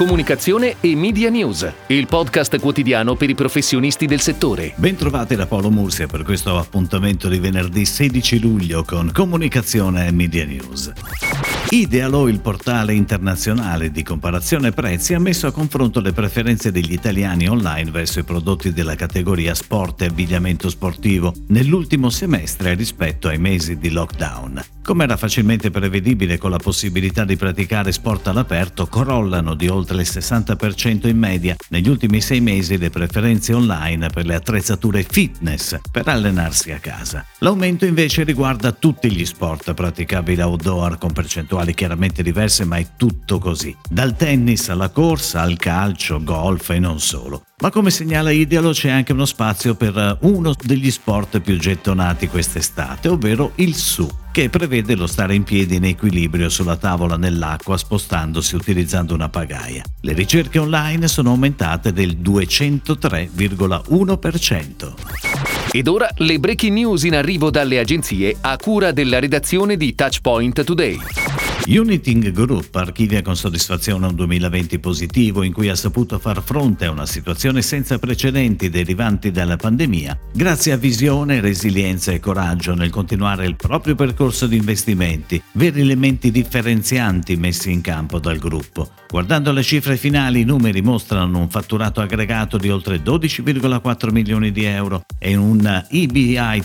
Comunicazione e Media News, il podcast quotidiano per i professionisti del settore. Bentrovati da Paolo Mursia per questo appuntamento di venerdì 16 luglio con Comunicazione e Media News. Idealo, il portale internazionale di comparazione prezzi, ha messo a confronto le preferenze degli italiani online verso i prodotti della categoria sport e abbigliamento sportivo nell'ultimo semestre rispetto ai mesi di lockdown. Come era facilmente prevedibile con la possibilità di praticare sport all'aperto, crollano di oltre il 60% in media negli ultimi sei mesi le preferenze online per le attrezzature fitness per allenarsi a casa. L'aumento invece riguarda tutti gli sport praticabili outdoor con percentuali chiaramente diverse ma è tutto così. Dal tennis alla corsa, al calcio, golf e non solo. Ma come segnala Idealo c'è anche uno spazio per uno degli sport più gettonati quest'estate, ovvero il su che prevede lo stare in piedi in equilibrio sulla tavola nell'acqua spostandosi utilizzando una pagaia. Le ricerche online sono aumentate del 203,1%. Ed ora le breaking news in arrivo dalle agenzie a cura della redazione di Touchpoint Today. Uniting Group archivia con soddisfazione un 2020 positivo in cui ha saputo far fronte a una situazione senza precedenti derivanti dalla pandemia, grazie a visione, resilienza e coraggio nel continuare il proprio percorso di investimenti, veri elementi differenzianti messi in campo dal gruppo. Guardando le cifre finali, i numeri mostrano un fatturato aggregato di oltre 12,4 milioni di euro e un EBITDA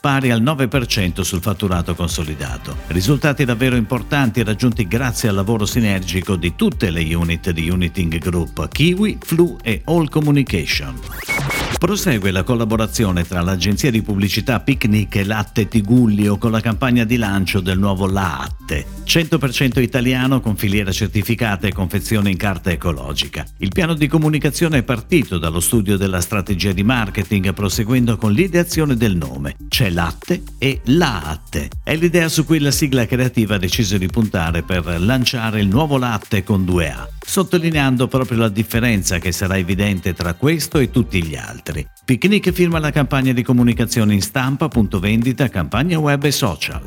pari al 9% sul fatturato consolidato. Risultati davvero importanti raggiunti grazie al lavoro sinergico di tutte le unit di Uniting Group, Kiwi, Flu e All Communication. Prosegue la collaborazione tra l'agenzia di pubblicità Picnic e Latte Tigullio con la campagna di lancio del nuovo Latte, 100% italiano con filiera certificata e confezione in carta ecologica. Il piano di comunicazione è partito dallo studio della strategia di marketing proseguendo con l'ideazione del nome. C'è latte e latte. È l'idea su cui la sigla creativa ha deciso di puntare per lanciare il nuovo latte con due A sottolineando proprio la differenza che sarà evidente tra questo e tutti gli altri. Picnic firma la campagna di comunicazione in stampa, punto vendita, campagna web e social.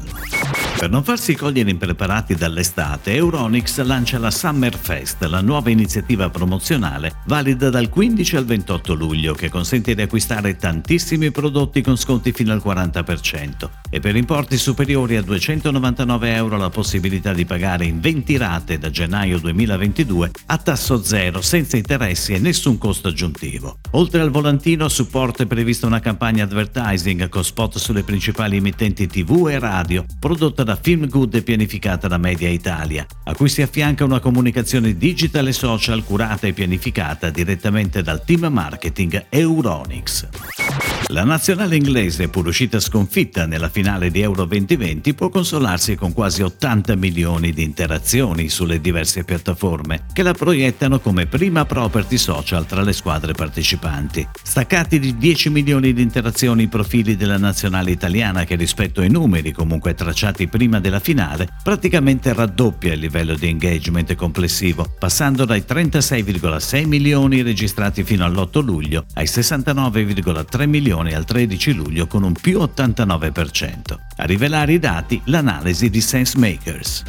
Per non farsi cogliere impreparati dall'estate, Euronix lancia la Summer Fest, la nuova iniziativa promozionale valida dal 15 al 28 luglio che consente di acquistare tantissimi prodotti con sconti fino al 40% e per importi superiori a 299 euro la possibilità di pagare in 20 rate da gennaio 2022 a tasso zero senza interessi e nessun costo aggiuntivo. Oltre al volantino a supporto è prevista una campagna advertising con spot sulle principali emittenti tv e radio prodotta da Film Good e pianificata da Media Italia, a cui si affianca una comunicazione digital e social curata e pianificata direttamente dal team marketing Euronix. La nazionale inglese, pur uscita sconfitta nella finale di Euro 2020, può consolarsi con quasi 80 milioni di interazioni sulle diverse piattaforme, che la proiettano come prima property social tra le squadre partecipanti. Staccati di 10 milioni di interazioni i profili della nazionale italiana che rispetto ai numeri comunque tracciati prima della finale, praticamente raddoppia il livello di engagement complessivo, passando dai 36,6 milioni registrati fino all'8 luglio ai 69,3 milioni milioni al 13 luglio con un più 89%. A rivelare i dati l'analisi di SenseMakers.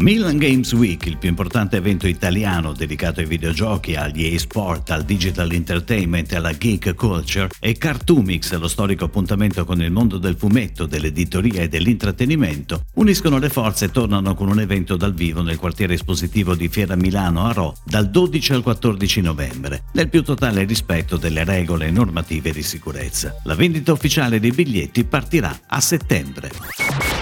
Milan Games Week, il più importante evento italiano dedicato ai videogiochi, agli e-sport, al digital entertainment e alla geek culture, e Cartoomix, lo storico appuntamento con il mondo del fumetto, dell'editoria e dell'intrattenimento, uniscono le forze e tornano con un evento dal vivo nel quartiere espositivo di Fiera Milano a Rho dal 12 al 14 novembre, nel più totale rispetto delle regole normative di sicurezza. La vendita ufficiale dei biglietti partirà a settembre.